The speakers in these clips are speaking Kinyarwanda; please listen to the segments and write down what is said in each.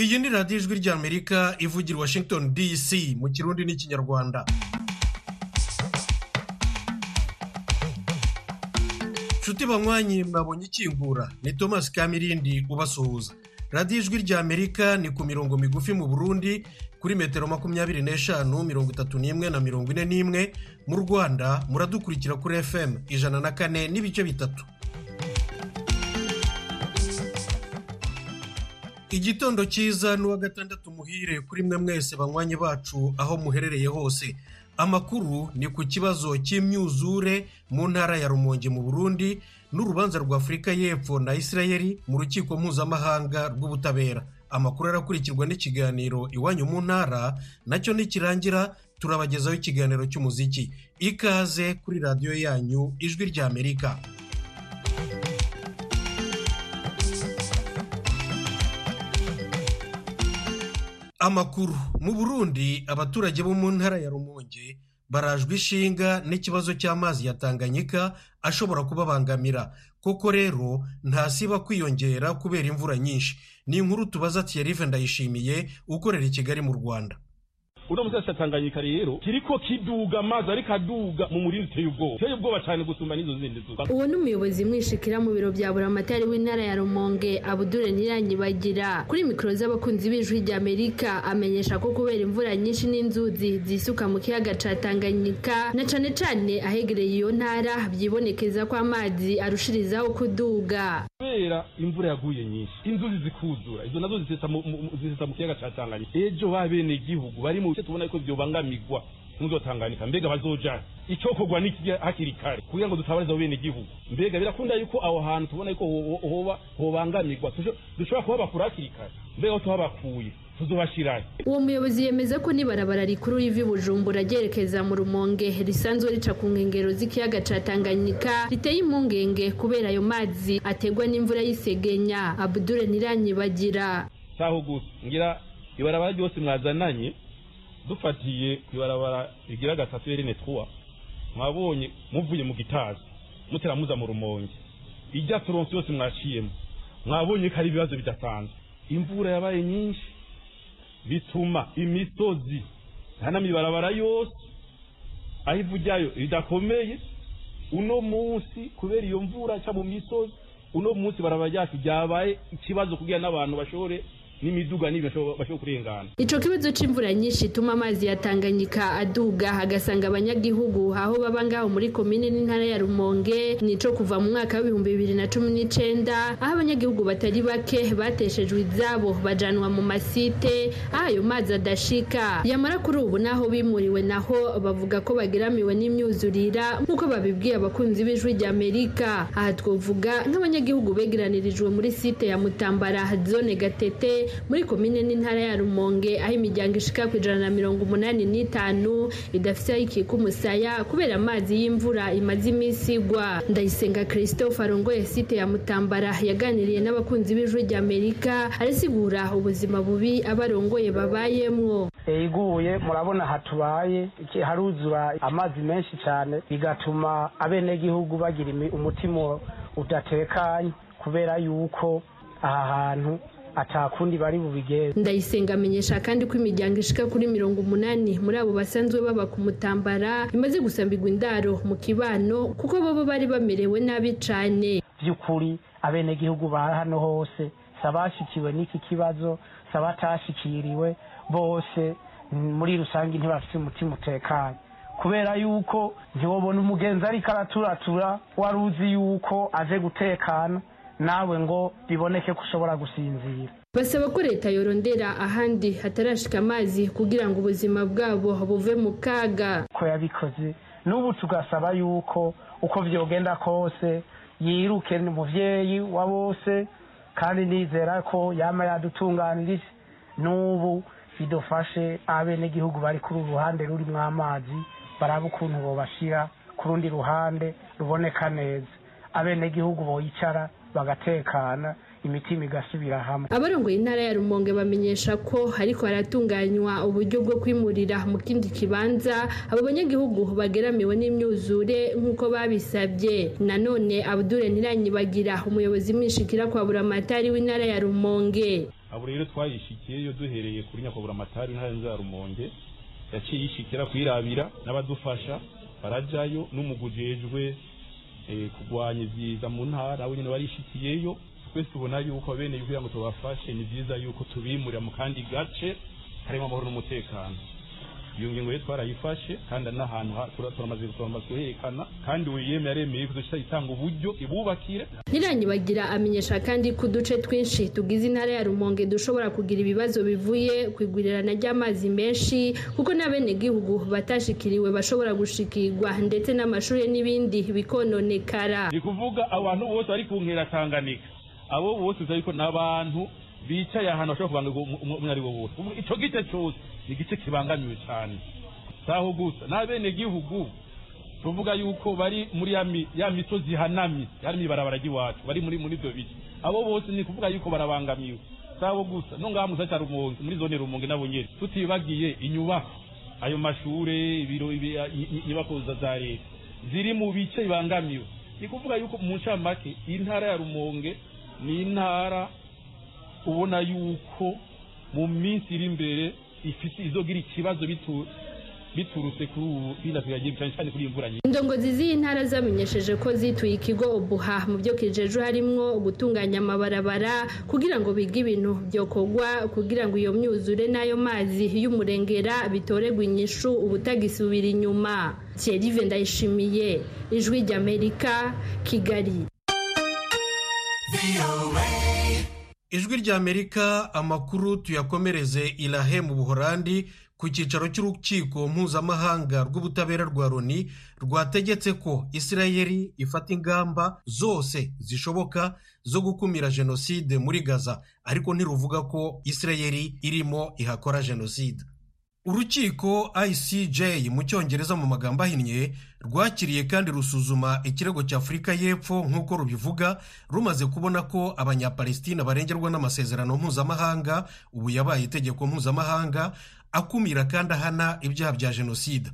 iyi ni radiyo ijwi ry'amerika ivugira i washington dc mu kirundi n'ikinyarwanda nshuti banywanyi mwabonye ikingura? Ni thomas kamirindi ubasuhuza. Radiyo ijwi ry'amerika ni ku mirongo migufi mu burundi kuri metero makumyabiri n'eshanu mirongo itatu n'imwe na mirongo ine n'imwe mu rwanda muradukurikira kuri fm ijana na kane n'ibice bitatu. Igitondo cyiza n'uwa gatandatu muhire kuri mwe mwese banywanyi bacu aho muherereye hose. Amakuru ni ku kibazo cy'imyuzure mu ntara ya rumonge mu burundi n'urubanza rwa afurika y'epfo na isirayeli mu rukiko mpuzamahanga rw'ubutabera. Amakuru arakurikirwa n'ikiganiro iwanyu mu ntara na cyo nikirangira turabagezaho ikiganiro cy'umuziki. Ikaze kuri radiyo yanyu ijwi ry'amerika amakuru. Mu burundi abaturage bo mu ntara ya rumonge barajwe ishinga n'ikibazo cy'amazi ya tanganyika ashobora kubabangamira. Koko rero ntasiba kwiyongera kubera imvura nyinshi. Ni inkuru tubaza tiyerive ndayishimiye ukorera i kigali mu rwanda. Uno musasi Tanganyika rero kiriko kiduga amazi ariko aduga mu murindi uteye ubwoba. Uteye ubwoba cyane gusumba n'izo zindi zuba uwo ni umuyobozi mwishikira mu biro bya buramatari w'intara ya rumonge abudure niranyibagira kuri mikoro z'abakunzi b'ijwi ry'amerika amenyesha ko kubera imvura nyinshi n'inzuzi zisuka mu kiyaga ca tanganyika na cane cane ahegereye iyo ntara byibonekeza ko amazi arushirizaho kuduga. Kubera imvura yaguye nyinshi inzuzi zikuzura. Izo na zo zisesa mu kiyaga ca tanganyika. Ejo ba bene igihugu bari mu bice tubona yuko vyobangamirwa muzotanganika mbega bazoja icokorwa n'iki hakiri kare? Kugira ngo dutabarize bene igihugu mbega birakunda yuko aho hantu tubona yuko ho- ho- hoba hobangamirwa dushobora kuhabakura hakiri kare. Mbega aho tuhabakuye tuzobashirahe uwo muyobozi yemeza ko n'ibarabara rikuru riva bujumbura ryerekeza mu rumonge risanzwe rica ku nkengero z'ikiyaga ca tanganyika riteye impungenge kubera ayo mazi ategwa n'imvura y'isegenya. Abudure ntiranyibagira saho gusa ngira ibarabara ryose mwazananye dufatiye ku ibarabara rigira gatatu erene twa mwabonye muvuye mu gitazi mutera muza mu rumonge. Ijya turonsi yose mwaciyemo mwabonye ko ari ibibazo bidasanzwe. Imvura yabaye nyinshi. Bituma imisozi nta ibarabara yose. Aho ivu ryayo ridakomeye. Uno munsi kubera iyo mvura aca mu misozi uno munsi barabara ryacu ryabaye ikibazo kugira n'abantu bashobore n'imiduga n'ibintu bashobora kurengana. Ico kibazo c'imvura nyinshi ituma amazi ya tanganyika aduga. Agasanga abanyagihugu aho baba ngaho muri komine n'intara ya rumonge nico kuva mu mwaka w'ibihumbi bibiri na cumi n'icenda aho abanyagihugu batari bake bateshejwe izabo bajanwa mu masite aho ayo mazi adashika. Yamara kuri ubu naho bimuriwe naho bavuga ko bageramiwe n'imyuzurira nk'uko babibwiye abakunzi b'ijwi ry'amerika aha twovuga nk'abanyagihugu begeranirijwe muri site ya mutambara zone gatete muri komine n'intara ya rumonge aho imiryango ishika ku ijana na mirongo umunani n'itanu idafite aho ikika umusaya kubera amazi y'imvura imaze iminsi igwa. Ndayisenga christophe arongoye site ya mutambara yaganiriye n'abakunzi b'ijwi ry'amerika arasigura ubuzima bubi abarongoye babayemwo. Iguye murabona hatubaye haruzura amazi menshi cyane bigatuma abenegihugu bagira umutima udatekanye kubera yuko aha hantu atakundi bari bubigenze ndayisenga amenyesha kandi ko imiryango ishika kuri mirongo umunani muri abo basanzwe baba ku mutambara imaze gusambirwa indaro mu kibano kuko bobo bari bamerewe nabi cane. By'ukuri abenegihugu ba hano hose si abashikiwe n'iki kibazo si abatashikiriwe bose muri rusange ntibafite umutima utekanye. Kubera yuko ntiwobona umugenzi ariko araturatura wari uzi yuko aje gutekana. Nawe ngo biboneke ko ushobora gusinzira. Basaba ko leta yorondera ahandi hatarashika amazi kugira ngo ubuzima bwabo buve mu kaga. Ko yabikoze n'ubu tugasaba yuko uko byogenda kose yiruke umubyeyi wa bose kandi nizera ko yama yadutunganirije. N'ubu bidufashe abenegihugu bari kuri uru ruhande rurimo amazi baraba ukuntu bobashyira ku rundi ruhande ruboneka neza. Abenegihugu boyicara bagatekana imitima igasubira hamwe. Abarongoye intara ya rumonge bamenyesha ko ariko haratunganywa uburyo bwo kwimurira mu kindi kibanza abo banyagihugu bageramiwe n'imyuzure nk'uko babisabye. Nanone abudure ntiranyibagira umuyobozi mwishikira kwa buramatari w'intara ya rumonge. Abo rero twayishikiyeyo duhereye kuri nyakubura amatari ntara ya rumonge yaciye yishikira kwirabira n'abadufasha barajayo n'umugujejwe kurwanya ibyiza mu ntara we nyine warishikiyeyo twese tubona yuko bene kugira ngo tubafashe ni byiza yuko tubimurira mu kandi gace harimo amahoro n'umutekano. Iyo ngingo rero twarayifashe kandi n'ahantu turamaze kuherekana kandi wiyeme yaremeye kuduca itanga uburyo ibubakire. Ntiranyibagira amenyesha kandi ko uduce twinshi. Tugize intara ya rumonge dushobora kugira ibibazo bivuye ku igurirana ry'amazi menshi kuko n'abenegihugu batashikiriwe bashobora gushikirwa ndetse n'amashuri n'ibindi bikononekara. Ni kuvuga abantu bose bari ku nkera tanganyika. Abo bose uzi ariko ni abantu bicaye ahantu bashobora kubanga umwe ari wo wose icyo gice cyose ni igice kibangamiwe cyane saho gusa n'abenegihugu tuvuga yuko bari muri ya misozi ihanamye harimo ibarabara ry'iwacu bari muri muri ibyo bice. Abo bose ni kuvuga yuko barabangamiwe. Saho gusa no ngaha musa cya rumonge muri zone rumonge nabo nyine tutibagiye inyubako. Ayo mashure ibiro inyubako za leta ziri mu bice bibangamiwe. Ni kuvuga yuko mu ncamake intara ya rumonge ni intara ubona yuko mu minsi iri imbere ifite izogira ikibazo biturutse kuri ubu binasigaye cyane cyane kuri iyi mvura nyinshi. Indongozi z'iyi ntara zamenyesheje ko zituye ikigo obuha mu byo kijeje harimwo gutunganya amabarabara kugira ngo bige ibintu byokorwa kugira ngo iyo myuzure n'ayo mazi y'umurengera bitoregwe inyishu ubutagisubira inyuma. Thierry Ndayishimiye ijwi ry'Amerika Kigali. Ijwi ry'amerika amakuru tuyakomereze irahe mu buhorandi ku cyicaro cy'urukiko mpuzamahanga rw'ubutabera rwa loni rwategetse ko isirayeli ifata ingamba zose zishoboka zo gukumira jenoside muri gaza. Ariko ntiruvuga ko isirayeli irimo ihakora jenoside. Urukiko icj mu cyongereza mu magambo ahinnye rwakiriye kandi rusuzuma ikirego cya afurika y'epfo nk'uko rubivuga rumaze kubona ko abanyapalestina barengerwa n'amasezerano mpuzamahanga ubu yabaye itegeko mpuzamahanga akumira kandi ahana ibyaha bya jenoside.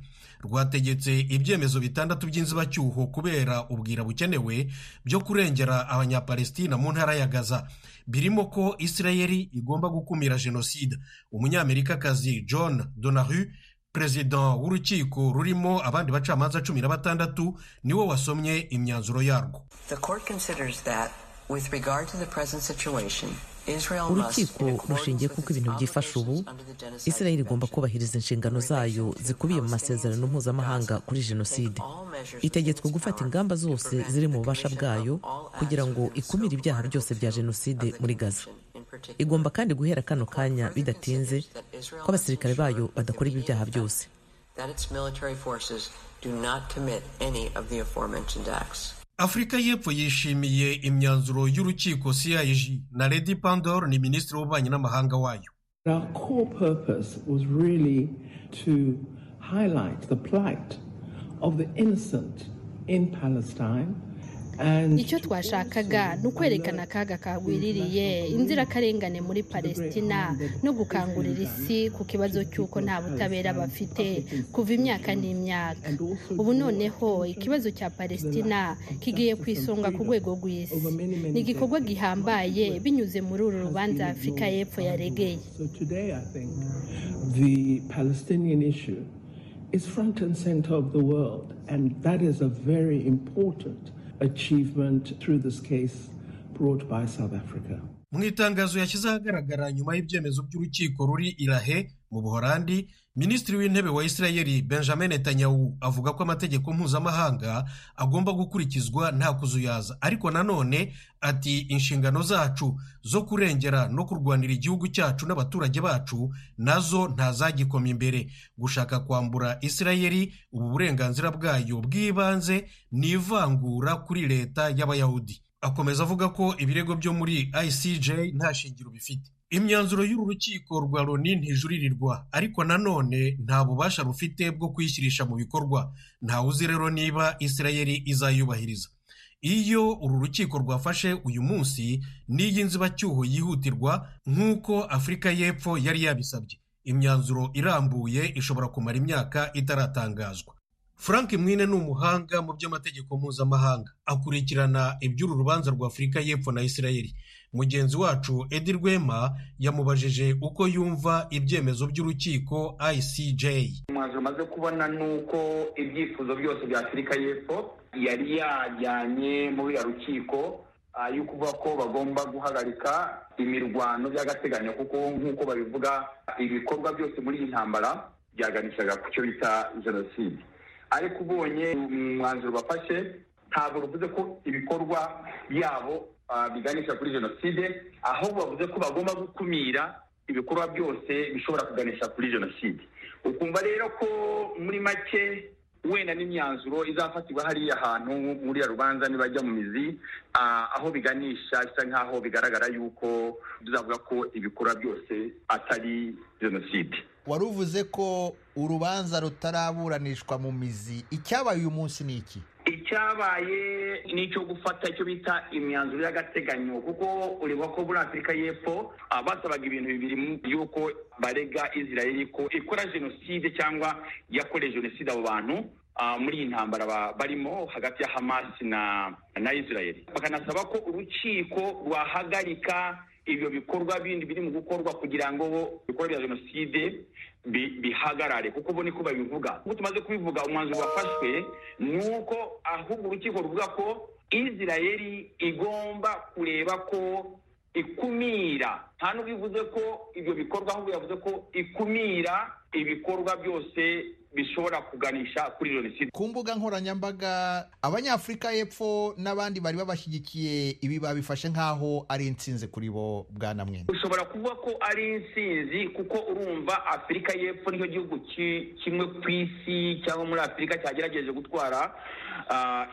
Rwategetse ibyemezo bitandatu by'inzibacyuho kubera ubwira bukenewe byo kurengera abanyapalestina mu ntara ya gaza. Birimo ko isirayeli igomba gukumira jenoside. Umunyamerikakazi john donahu perezida w'urukiko rurimo abandi bacamanza cumi na batandatu ni we wasomye imyanzuro yarwo. Urukiko rushingiye kuko ibintu byifashe ubu. israel igomba kubahiriza inshingano zayo zikubiye mu masezerano mpuzamahanga kuri jenoside. itegetswe gufata ingamba zose ziri mu bubasha bwayo kugira ngo ikumire ibyaha byose bya jenoside muri gaza. Igomba kandi guhera kano kanya bidatinze ko abasirikare bayo badakora ibi byaha byose. Afurika y'epfo yishimiye imyanzuro y'urukiko cig na pandor ni minisitiri w'ububanyi n'amahanga wayo. The plight of the innocent in Palestine icyo twashakaga ni ukwerekana akaga kagwiririye inzirakarengane muri palestina no gukangurira isi ku kibazo cy'uko nta butabera bafite kuva imyaka n'imyaka. Ubu noneho ikibazo cya palestina kigiye ku isonga ku rwego rw'isi. Ni igikorwa gihambaye binyuze muri uru rubanza afurika y'epfo yaregeye. Is front and center of the world and that is a very important achievement through this case brought by South Africa. mu itangazo yashyize ahagaragara nyuma y'ibyemezo by'urukiko ruri irahe mu buhorandi minisitiri w'intebe wa israel benjamin netanyahu avuga ko amategeko mpuzamahanga agomba gukurikizwa nta kuzuyaza. Ariko nanone ati inshingano zacu zo kurengera no kurwanira igihugu cyacu n'abaturage bacu na zo ntazagikoma imbere. Gushaka kwambura israel ubu burenganzira bwayo bw'ibanze ni ivangura kuri leta y'abayahudi. Akomeza avuga ko ibirego byo muri icj nta shingiro bifite. Imyanzuro y'uru rukiko rwa loni ntijuririrwa ariko nanone nta bubasha rufite bwo kuyishyirisha mu bikorwa. Ntawe uzi rero niba isirayeli izayubahiriza. Iyo uru rukiko rwafashe uyu munsi n'iyi nzibacyuho yihutirwa nk'uko afurika y'epfo yari yabisabye. Imyanzuro irambuye ishobora kumara imyaka itaratangazwa. Frank mwine ni umuhanga mu by'amategeko mpuzamahanga. Akurikirana iby'uru rubanza rwa afurika y'epfo na isirayeli. Mugenzi wacu edi rwema yamubajije uko yumva ibyemezo by'urukiko icj umwanzuro umaze kubona ni uko ibyifuzo byose bya afurika y'epfo yari yajyanye muri ya rukiko yo kuvuga ko bagomba guhagarika imirwano by'agateganyo kuko nk'uko babivuga ibikorwa byose muri iyi ntambara byaganishaga ku cyo bita jenoside. Ariko ubonye umwanzuro bafashe ntabwo bivuze ko ibikorwa byabo biganisha kuri jenoside ahubwo bavuze ko bagomba gukumira ibikorwa byose bishobora kuganisha kuri jenoside ukumva rero ko muri make wenda n'imyanzuro izafatirwa hariya hantu muri ya rubanza nibajya mu mizi aho biganisha bisa nk'aho bigaragara yuko tuzavuga ko ibikorwa byose atari jenoside wari uvuze ko urubanza rutaraburanishwa mu mizi. Icyabaye uyu munsi ni iki? Icyabaye ni icyo gufata icyo bita imyanzuro y'agateganyo kuko ureba ko muri afurika y'epfo basabaga ibintu bibiri y'uko barega israel ko ikora jenoside cyangwa yakoreye jenoside abo bantu muri iyi ntambara barimo hagati ya hamasi na na israel. Bakanasaba ko urukiko rwahagarika ibyo bikorwa bindi biri mu gukorwa kugira ngo ibikorwa bya jenoside bihagarare. Kuko bo niko babivuga. Nk'uko tumaze kubivuga umwanzuro wafashwe ni uko ahubwo urukiko ruvuga ko israel igomba kureba ko ikumira. Nta n'ubwo bivuze ko ibyo bikorwa ahubwo yavuze ko ikumira ibikorwa byose bishobora kuganisha kuri jenoside. Ku mbuga nkoranyambaga abanyafurika y'epfo n'abandi bari babashyigikiye ibi babifashe nk'aho ari insinzi kuri bo bwana mwe ushobora kuvuga ko ari insinzi kuko urumva afurika y'epfo ni cyo gihugu kimwe ku isi cyangwa muri afurika cyagerageje gutwara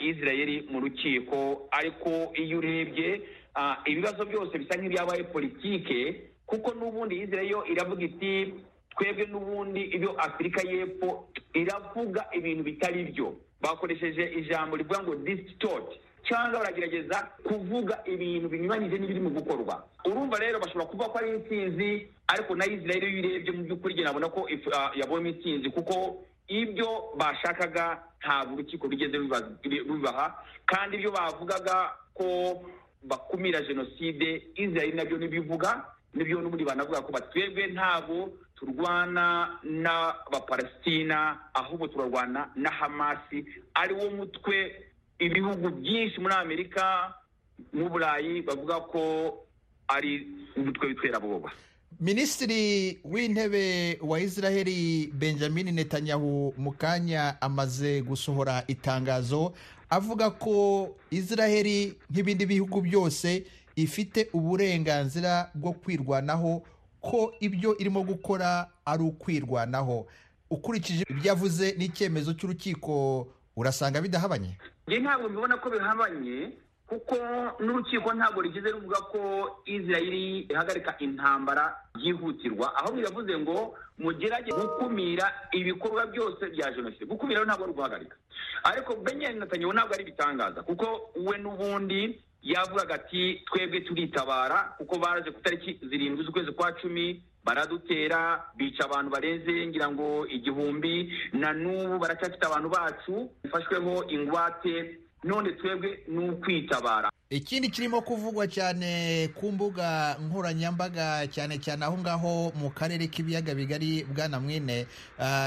israel mu rukiko. Ariko iyo urebye ibibazo byose bisa nk'ibyabaye politike kuko n'ubundi israel yo iravuga iti twebwe n'ubundi ibyo afurika y'epfo iravuga ibintu bitari byo. Bakoresheje ijambo rivuga ngo disitoti cyangwa baragerageza kuvuga ibintu binyuranyije n'ibiri mu gukorwa. Urumva rero bashobora kuvuga ko ari intsinzi ariko na israel iyo urebye mu by'ukuri njye nabona ko yabonye intsinzi kuko ibyo bashakaga ntabwo urukiko rugeze rubibaha kandi ibyo bavugaga ko bakumira jenoside israel na byo ntibivuga ni byo n'ubundi banavuga ko batwebwe ntabwo turwana n'abapalesitina ahubwo turarwana na hamasi ari wo mutwe ibihugu byinshi muri amerika n'uburayi bavuga ko ari umutwe w'iterabwoba minisitiri w'intebe wa israheli benjamin netanyahu mu kanya amaze gusohora itangazo avuga ko israheli nk'ibindi bihugu byose ifite uburenganzira bwo kwirwanaho ko ibyo irimo gukora ari ukwirwanaho. Ukurikije ibyo yavuze n'icyemezo cy'urukiko urasanga bidahabanye? Njye ntabwo mbibona ko bihabanye kuko n'urukiko ntabwo rigeze ruvuga ko israel ihagarika intambara byihutirwa ahubwo yavuze ngo mugerage gukumira ibikorwa byose bya jenoside. Gukumira ntabwo ari uguhagarika. Ariko benjamin netanyahu ntabwo ari ibitangaza kuko we n'ubundi yavugaga ati twebwe turitabara kuko baje ku tariki zirindwi z'ukwezi kwa cumi baradutera bica abantu barenze ngira ngo igihumbi na n'ubu baracyafite abantu bacu bifashweho ingwate none twebwe ni ukwitabara ikindi kirimo kuvugwa cyane ku mbuga nkoranyambaga cyane cyane aho ngaho mu karere k'ibiyaga bigari bwana mwene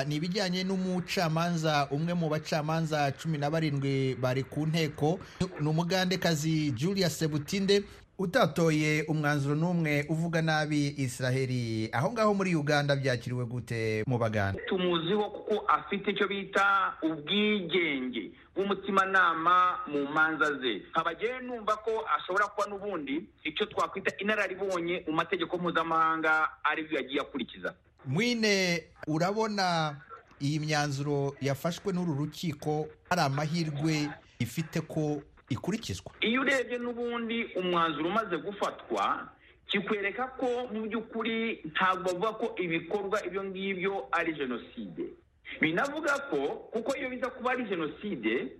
ni ibijyanye n'umucamanza umwe mu bacamanza cumi na barindwi bari ku nteko. Ni umugandekazi julia sebutinde utatoye umwanzuro n'umwe uvuga nabi israheli. Aho ngaho muri uganda byakiriwe gute mu baganda? Tumuziho kuko afite icyo bita ubwigenge bw'umutimanama mu manza ze. Nkabagiye numva ko ashobora kuba n'ubundi icyo twakwita inararibonye mu mategeko mpuzamahanga ari byo yagiye akurikiza. Mwine urabona iyi myanzuro yafashwe n'uru rukiko hari amahirwe ifite ko ikurikizwa? Iyo urebye n'ubundi umwanzuro umaze gufatwa kikwereka ko mu by'ukuri ntabwo bavuga ko ibikorwa ibyo ngibyo ari jenoside. Binavuga ko kuko iyo biza kuba ari jenoside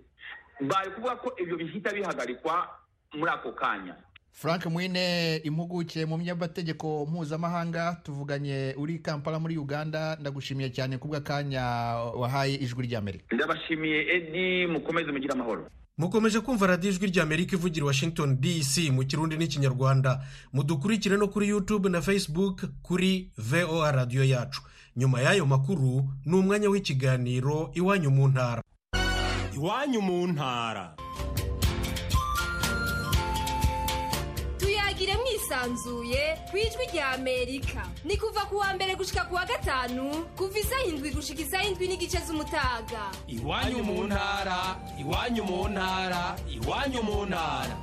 bari kuvuga ko ibyo bihita bihagarikwa muri ako kanya. Frank mwine impuguke mu by'amategeko mpuzamahanga tuvuganye uri kampala muri uganda. Ndagushimiye cyane kubw'akanya wahaye ijwi ry'amerika ndabashimiye edi mukomeze mugire amahoro. Mukomeje kumva radiyo ijwi ry'amerika ivugira washington dc mu kirundi n'ikinyarwanda. Mudukurikire no kuri youtube na facebook kuri voa radiyo yacu. Nyuma y'ayo makuru ni umwanya w'ikiganiro iwanyu mu ntara. Iwanyu mu ntara. Tuyagire mwisanzuye ku ijwi rya amerika. Ni kuva ku wa mbere gushika ku wa gatanu kuva isaha indwi gushika isaha indwi n'igice z'umutaga. Iwanyu mu ntara iwanyu mu ntara iwanyu mu ntara.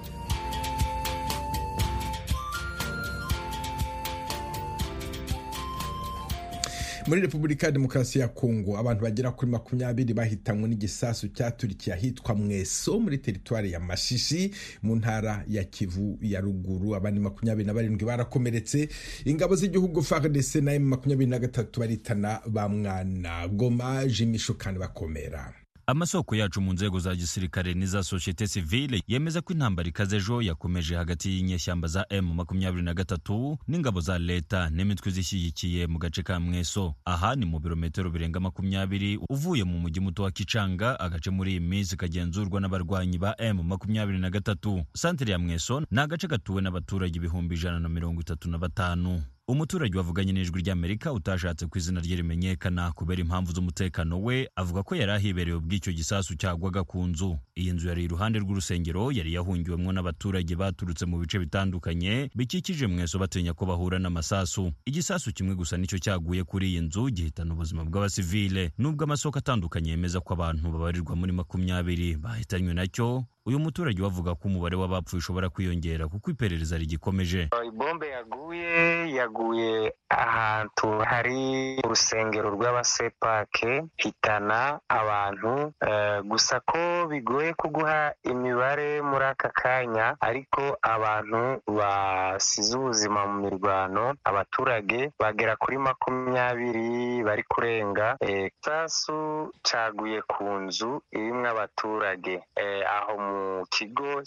Muri repubulika ya demokarasi ya kongo abantu bagera kuri makumyabiri bahitanywe n'igisasu cyaturikiye ahitwa mweso muri teritwari ya mashishi mu ntara ya kivu ya ruguru. Abandi makumyabiri na barindwi barakomeretse. Ingabo z'igihugu fardc na emu makumyabiri na gatatu baritana ba mwana goma jimisho kandi bakomera. Amasoko yacu mu nzego za gisirikare n'iza sosiyete sivile yemeza ko intambara ikaze ejo yakomeje hagati y'inyeshyamba za m makumyabiri na gatatu n'ingabo za leta n'imitwe zishyigikiye mu gace ka mweso. Aha ni mu birometero birenga makumyabiri uvuye mu mujyi muto wa kicanga agace muri iyi minsi kagenzurwa n'abarwanyi ba m makumyabiri na gatatu. Santere ya mweso ni agace gatuwe n'abaturage ibihumbi ijana na mirongo itatu na batanu. Umuturage wavuganye n'ijwi ry'amerika utashatse ku izina rye rimenyekana kubera impamvu z'umutekano we avuga ko yari ahibereye ubw'icyo gisasu cyagwaga ku nzu. Iyi nzu yari iruhande rw'urusengero yari yahungiwemo n'abaturage baturutse mu bice bitandukanye bikikije mweso batinya ko bahura n'amasasu. Igisasu kimwe gusa ni cyo cyaguye kuri iyi nzu gihitana ubuzima bw'abasivile. Nubwo amasoko atandukanye yemeza ko abantu babarirwa muri makumyabiri bahitanywe na cyo uyu muturage wavuga ko umubare w'abapfuye ushobora kwiyongera kuko iperereza rigikomeje. Ibombe yaguye yaguye ahantu hari urusengero rw'abasepake hitana abantu. Uh, gusa ko bigoye kuguha imibare muri aka kanya ariko abantu basize ubuzima mu mirwano abaturage bagera kuri makumyabiri bari kurenga. Sasu e, caguye ku nzu irimwo abaturage. E, aho mu kigo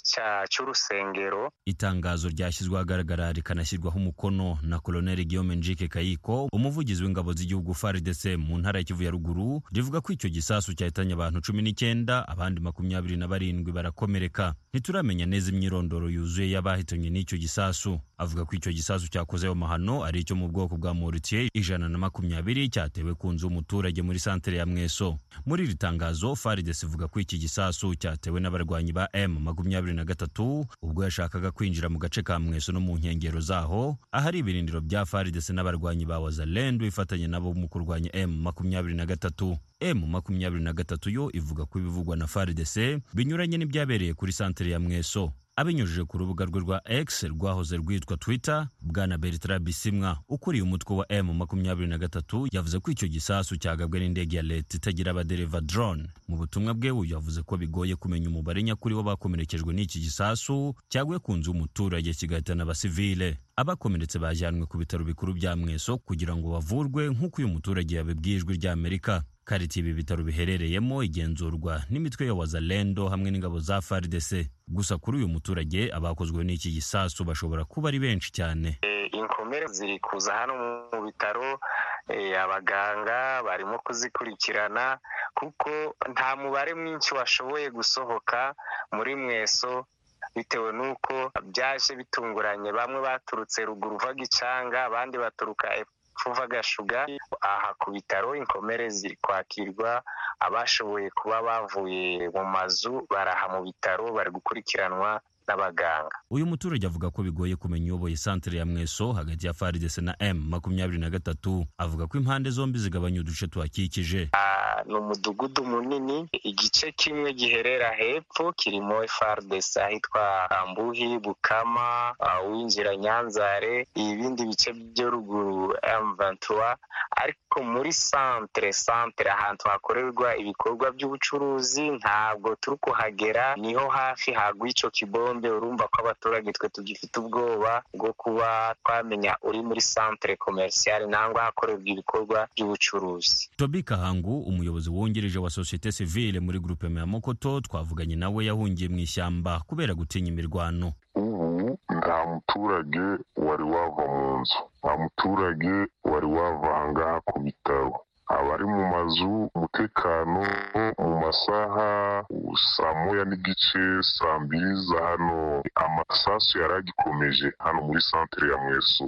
cy'urusengero. Itangazo ryashyizwe ahagaragara rikanashyirwaho umukono na koloneli guillaume njike kayiko umuvugizi w'ingabo z'igihugu fardc mu ntara ya kivu ya ruguru rivuga ko icyo gisasu cyahitanye abantu cumi n'icyenda abandi makumyabiri na barindwi barakomereka. Ntituramenya neza imyirondoro yuzuye y'abahitanywe n'icyo gisasu. Avuga ko icyo gisasu cyakoze ayo mahano ari icyo mu bwoko bwa moritier ijana na makumyabiri cyatewe ku nzu y'umuturage muri santere ya mweso. Muri iri tangazo fardc ivuga ko iki gisasu cyatewe n'abarwanyi ba m makumyabiri na gatatu ubwo yashakaga kwinjira mu gace ka mweso no mu nkengero zaho ahari ibirindiro bya fardc n'abarwanyi ba wazalendo ifatanye nabo mu kurwanya m makumyabiri na gatatu. M makumyabiri na gatatu yo ivuga ko ibivugwa na fardc binyuranye n'ibyabereye kuri santere ya mweso. Abinyujije ku rubuga rwe rwa x rwahoze rwitwa twitter bwana bertrand bisimwa ukuriye umutwe wa m makumyabiri na gatatu yavuze ko icyo gisasu cyagabwe n'indege ya leta itagira abadereva drone. Mu butumwa bwe uyu yavuze ko bigoye kumenya umubare nyakuri w'abakomerekejwe n'iki gisasu cyaguye ku nzu y'umuturage kigahitana abasivile. Abakomeretse bajyanwe ku bitaro bikuru bya mweso kugira ngo bavurwe nk'uko uyu muturage yabibwiye ijwi ry'amerika kariti ibi bitaro biherereyemo igenzurwa n'imitwe ya wazalendo hamwe n'ingabo za fardc gusa kuri uyu muturage abakozwe n'iki gisasu bashobora kuba ari benshi cyane. Inkomere ziri kuza hano mu bitaro abaganga barimo kuzikurikirana kuko nta mubare mwinshi washoboye gusohoka muri mweso bitewe n'uko byaje bitunguranye. Bamwe baturutse ruguru uva gicanga abandi baturuka fuva gashuga aha ku bitaro inkomere ziri kwakirwa abashoboye kuba bavuye mu mazu baraha mu bitaro bari gukurikiranwa n'abaganga uyu muturage avuga ko bigoye kumenya uyoboye santere ya mweso hagati ya faridese na m makumyabiri na gatatu. Avuga ko impande zombi zigabanya uduce tuhakikije. Ni umudugudu munini igice kimwe giherera hepfo kirimo fardc ahitwa ambuhi bukama winjira nyanzare ibindi bice byo ruguru m23. Ariko muri santere santere ahantu hakorerwa ibikorwa by'ubucuruzi ntabwo turi kuhagera ni ho hafi hagwa icyo kibombe urumva ko abaturage twe tugifite ubwoba bwo kuba twamenya uri muri santere komerisiyare nangwa hakorerwa ibikorwa by'ubucuruzi. Tobi kahangu umuyobozi wungirije wa sosiyete sivile muri gurupe ya mokoto twavuganye nawe yahungiye mu ishyamba kubera gutinya imirwano. Ubu ngaho muturage wari wava mu nzu. Nta muturage wari wava ahangaha ku bitaro. Abari mu mazu umutekano mu masaha saa moya n'igice saa mbiri za hano. Amasasu yari agikomeje hano muri santere ya mweso.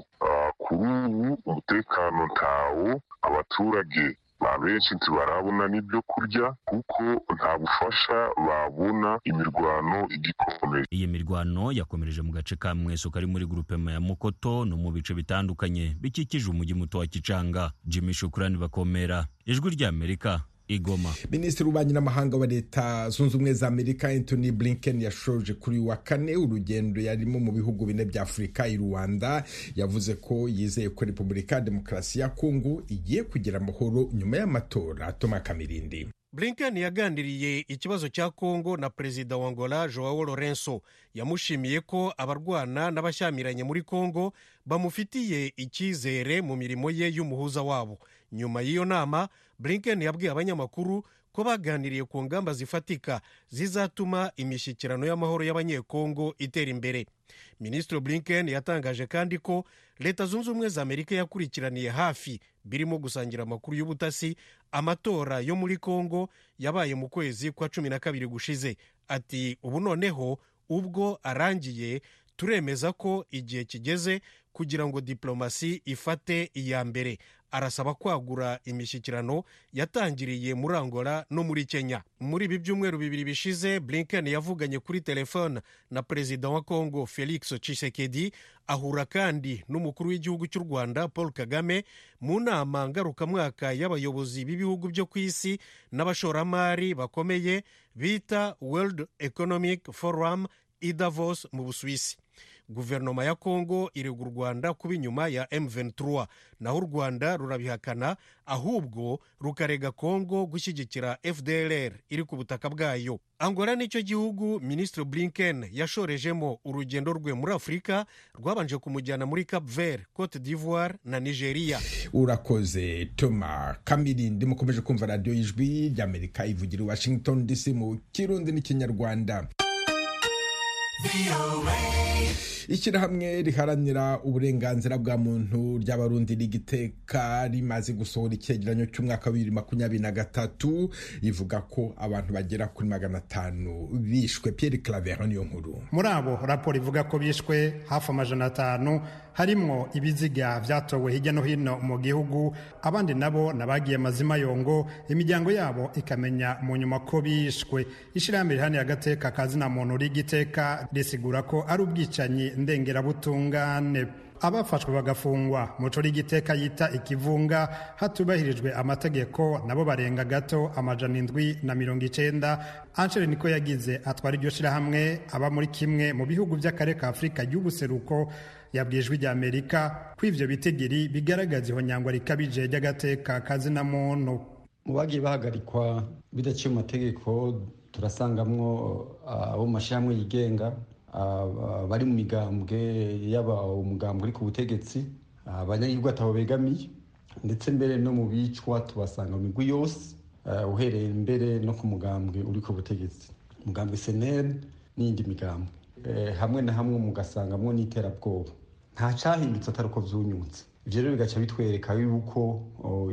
Kuri ubu umutekano ntawo abaturage ba benshi ntibarabona n'ibyo kurya kuko nta bufasha babona imirwano igikomeje. Iyi mirwano yakomereje mu gace ka mweso kari muri grupema ya mukoto no mu bice bitandukanye bikikije umujyi muto wa kicanga jimmy shukurani bakomera ijwi ry'amerika igoma. Minisitiri w'ububanyi n'amahanga wa leta zunze ubumwe za amerika anthony blinken yashoje kuri wa kane urugendo yarimo mu bihugu bine bya afurika i rwanda. Yavuze ko yizeye ko repubulika ya demokarasi ya kongo igiye kugira amahoro nyuma y'amatora toma kamirindi. Blinken yaganiriye ikibazo cya kongo na perezida wa angola joao lorenzo. Yamushimiye ko abarwana n'abashyamiranye muri kongo bamufitiye icyizere mu mirimo ye y'umuhuza wabo. Nyuma y'iyo nama blinken yabwiye abanyamakuru ko baganiriye ku ngamba zifatika zizatuma imishyikirano y'amahoro y'abanyekongo itera imbere. Minisitiri blinken yatangaje kandi ko leta zunze ubumwe za amerika yakurikiraniye hafi. Birimo gusangira amakuru y'ubutasi amatora yo muri kongo yabaye mu kwezi kwa cumi na kabiri gushize. Ati ubu noneho ubwo arangiye turemeza ko igihe kigeze kugira ngo diplomasi ifate iya mbere. Arasaba kwagura imishyikirano yatangiriye muri angola no muri kenya. Muri ibi byumweru bibiri bishize blinken yavuganye kuri telefone na perezida wa congo felix tshisekedi ahura kandi n'umukuru w'igihugu cy'u rwanda paul kagame mu nama ngarukamwaka y'abayobozi b'ibihugu byo ku isi n'abashoramari bakomeye bita world economic forum i davos mu busuwisi. Guverinoma ya kongo irega u rwanda kuba inyuma ya M23. Naho u rwanda rurabihakana ahubwo rukarega kongo gushyigikira fdlr iri ku butaka bwayo. Angola ni cyo gihugu minisitiri blinken yashorejemo urugendo rwe muri afurika rwabanje kumujyana muri cap vert cote d'ivoire na nigeria. Urakoze toma kamirindi mukomeje kumva radiyo y'ijwi ry'amerika ivugira i washington dc mu kirundi n'ikinyarwanda. Ishyirahamwe riharanira uburenganzira bwa muntu ry'abarundi rigiteka rimaze gusohora icyegeranyo cy'umwaka wa bibiri makumyabiri na gatatu rivuga ko abantu bagera kuri magana atanu bishwe. Pierre Claver niyo nkuru. Muri abo raporo ivuga ko bishwe hafi amajana atanu harimwo ibiziga byatowe hirya no hino mu gihugu abandi nabo nabagiye mazima yongo imiryango yabo ikamenya mu nyuma ko bishwe. Ishyirahamwe rihanira agateka kazina muntu rigiteka risigura ko ari ubwicanyi ndengerabutungane abafashwe bagafungwa. Muco rigiteka yita ikivunga hatubahirijwe amategeko nabo barenga gato amajana indwi na mirongo icenda. Anshere niko yagize atwara iryo shirahamwe aba muri kimwe mu bihugu by'akarere ka afurika y'ubuseruko. Yabwiye ijwi rya amerika ko ivyo bitigiri bigaragaza ihonyangwa rikabije ry'agateka kazina muntu mu bagiye bahagarikwa bidaciye mu mategeko turasangamwo abo mu mashyirahamwe yigenga bari mu migambwe yaba umugambwe uri ku butegetsi abanyagirwa atabo begamiye. Ndetse mbere no mu bicwa tubasanga mu migwi yose uhereye mbere no ku mugambwe uri ku butegetsi umugambwe seneri n'iyindi migambwe. Hamwe na hamwe mugasangamwo n'iterabwoba. Nta cyahindutse atari uko byunyutse ibyo rero bigaca bitwereka yuko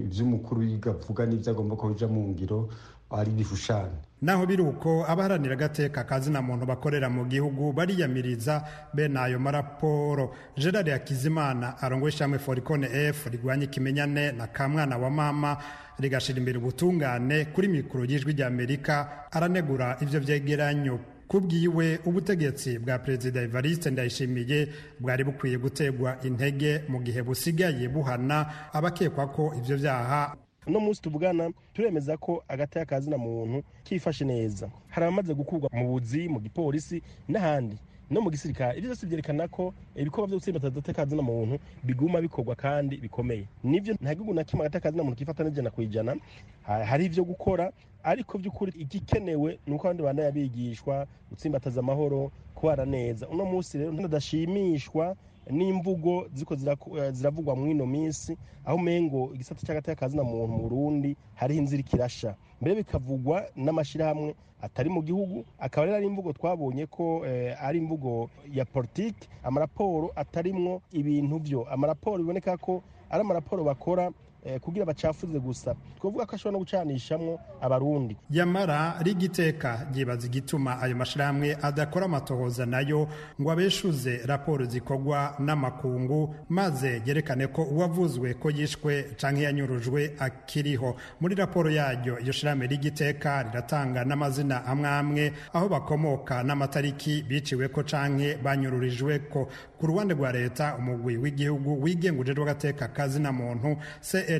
iby'umukuru avuga n'ibyo agomba ko bija mu ngiro ari ibishushanyo naho biri uko abaharanira agateka kazina muntu bakorera mu gihugu bariyamiriza bene ayo maraporo. Gerard hakizimana arongoye ishyirahamwe forikone f rigwanya ikimenyane na kamwana wa mama rigashira imbere ubutungane kuri mikoro y'ijwi ry'amerika aranegura ibyo byegeranyo kubwiwe ubutegetsi bwa perezida evariste ndayishimiye bwari bukwiye gutegwa intege mu gihe busigaye buhana abakekwa ko ibyo byaha uno munsi tuvugana turemeza ko agateka kazina muntu kifashe neza. Hari abamaze gukurwa mu buzi mu gipolisi n'ahandi. No mu gisirikare. Ibyo byose byerekana ko ibikorwa byo gutsimbata agateka muntu biguma bikorwa kandi bikomeye. Nibyo nta gihugu na kimwe agateka muntu kifata n'ijana ku ijana. Hari ibyo gukora ariko by'ukuri igikenewe ni uko abandi bana yabigishwa gutsimbataza amahoro kubara neza. Uno munsi rero ndadashimishwa n'imvugo ziko eh, ziravugwa muri ino minsi aho umengo igisata cy'agateka kazina muntu mu Burundi hariho inzira ikirasha. Mbere bikavugwa n'amashyirahamwe atari mu gihugu akaba rero ari imvugo twabonye ko eh, ari imvugo ya politiki amaraporo atarimwo ibintu byo amaraporo biboneka ko ari amaraporo bakora kugira bacafuze gusa. Twavuga ko ashobora no gucanishamwo abarundi. Yamara rigiteka ryibaza igituma ayo mashyirahamwe adakora amatohoza na yo ngo abeshuze raporo zikorwa n'amakungu maze yerekane ko uwavuzwe ko yishwe canke yanyurujwe akiriho. Muri raporo yaryo iyo shyirahamwe rigiteka riratanga n'amazina amwe amwe aho bakomoka n'amatariki biciwe ko canke banyururijwe ko ku ruhande rwa leta umugwi w'igihugu wigenga ujejwe agateka kazina muntu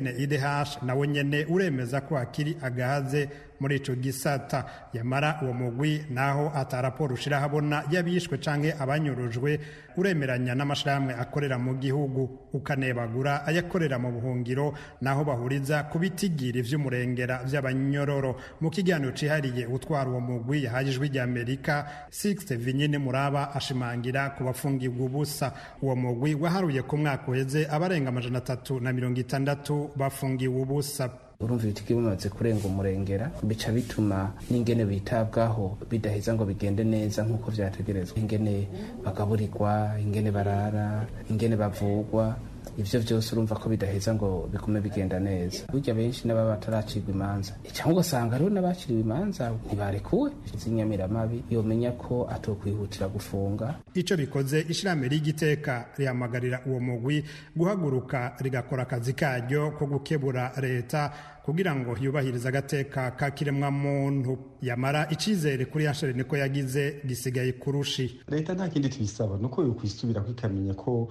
CNIDH nawe nyene uremeza ko hakiri agahaze muri ico gisata yamara uwo mugwi naho ata raporo ushira habona y'abishwe canke abanyurujwe uremeranya n'amashirahamwe akorera mu gihugu. Ukanebagura ayakorera mu buhungiro naho bahuriza ku bitigiri vy'umurengera vy'abanyororo. Mu kiganiro cihariye utwara uwo mugwi yahaye ijwi ry'amerika Sixte Vinyine Muraba ashimangira ku bafungirwa ubusa uwo mugwi waharuye ku mwaka uheze abarenga amajana atatu na mirongo itandatu bafungiwe ubusa. Urumva ibiti bimaze kurenga umurengera bica bituma n'ingene bitabwaho bidaheza ngo bigende neza nk'uko vyategerezwa. Ingene bagaburirwa ingene barara ingene bavugwa ivyo vyose urumva ko bidaheza ngo bigume bigenda neza. Burya benshi n'ababa bataracirwa imanza. Cyangwa ugasanga hariho n'abaciriwe imanza ntibarekuwe. Z'inyamiramabi yomenya ko atokwihutira gufunga. Ico bikoze ishirahamwe ry'igiteka rihamagarira uwo mugwi guhaguruka rigakora akazi karyo ko gukebura leta kugira ngo yubahirize agateka ka kiremwa muntu yamara icizere kuri yashere niko yagize gisigaye kurushi leta nta kindi tuyisaba nuko yokwisubirako ikamenya ko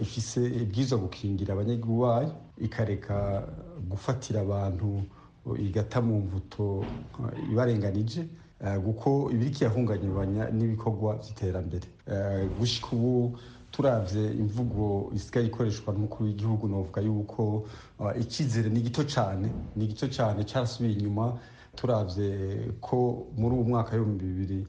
ifise ibwirizwa gukingira abanyagihugu bayo ikareka gufatira abantu igata mu mvuto uh, ibarenganije kuko ibiriki yahunganyibanya n'ibikorwa by'iterambere gushika ubu turavye imvugo isigaye ikoreshwa n'umukuru w'igihugu novuga yuko icyizere ni gito cyane ni gito cyane cyarasubiye inyuma turavye ko muri ubu mwaka w'ibihumbi bibiri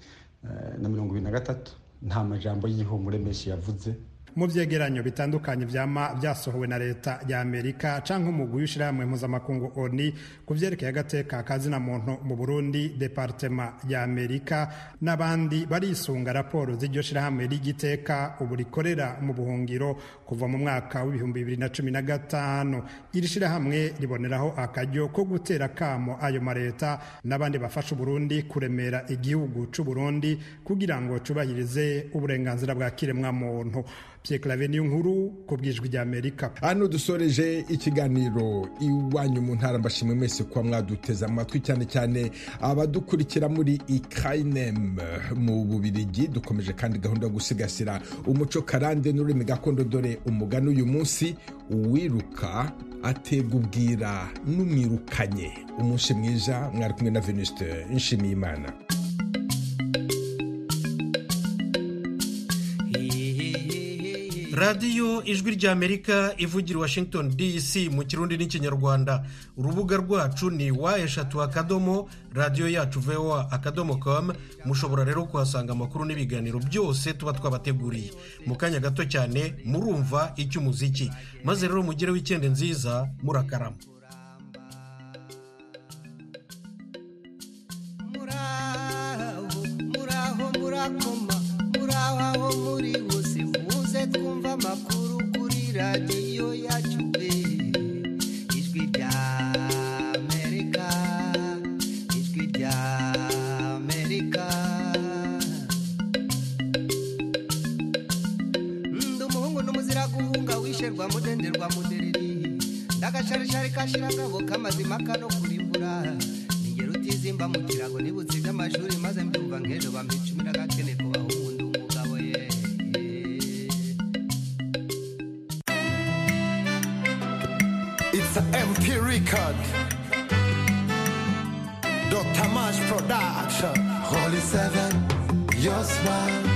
na mirongo ibiri na gatatu nta majambo y'igihumure menshi yavuze. Mu vyegeranyo bitandukanye vyama vyasohowe na leta ya amerika canke umugwi w'ishirahamwe mpuzamakungu oni ku vyerekeye agateka kazina muntu mu burundi departema ya amerika n'abandi barisunga raporo z'iryo shirahamwe ry'igiteka ubu rikorera mu buhungiro kuva mu mwaka w'ibihumbi bibiri na cumi na gatanu. Iri shirahamwe riboneraho akaryo ko gutera kamo ayo mareta n'abandi bafasha uburundi kuremera igihugu c'uburundi kugira ngo cubahirize uburenganzira bwa kiremwa Claver niyo nkuru ku bwijwi rya Amerika. Hano dusoreje ikiganiro iwanyu mu ntara mbashimwe mwese kuba mwaduteze amatwi cyane cyane abadukurikira muri Ukrainem mu Bubirigi. Dukomeje kandi gahunda yo gusigasira umuco karande n'ururimi gakondo dore umugani uyu munsi uwiruka atega ubwira n'umwirukanye. Umunsi mwiza mwari kumwe na Venuste Nshimiyimana. Radiyo ijwi ry'amerika ivugira washington dc mu kirundi n'ikinyarwanda. Urubuga rwacu ni wa eshatu akadomo radiyo yacu voa akadomo com. Mushobora rero kuhasanga amakuru n'ibiganiro byose tuba twabateguriye. Mu kanya gato cyane murumva icy'umuziki. Maze rero mugire wikende nziza murakarama radiyo yacu ijwi rya amerika ijwi rya amerika ndi umuhungu n'umuzira guhunga wisherwa mudenderwa mudereri. Ndagasharishari kashiragabo k'amazima kano kurimbura ningero utizimba mu kirago nibutse iby'amashuri maze mbyumva nk'ejo bampa icumi record. Dr. Mash Production. Holy Seven, your smile.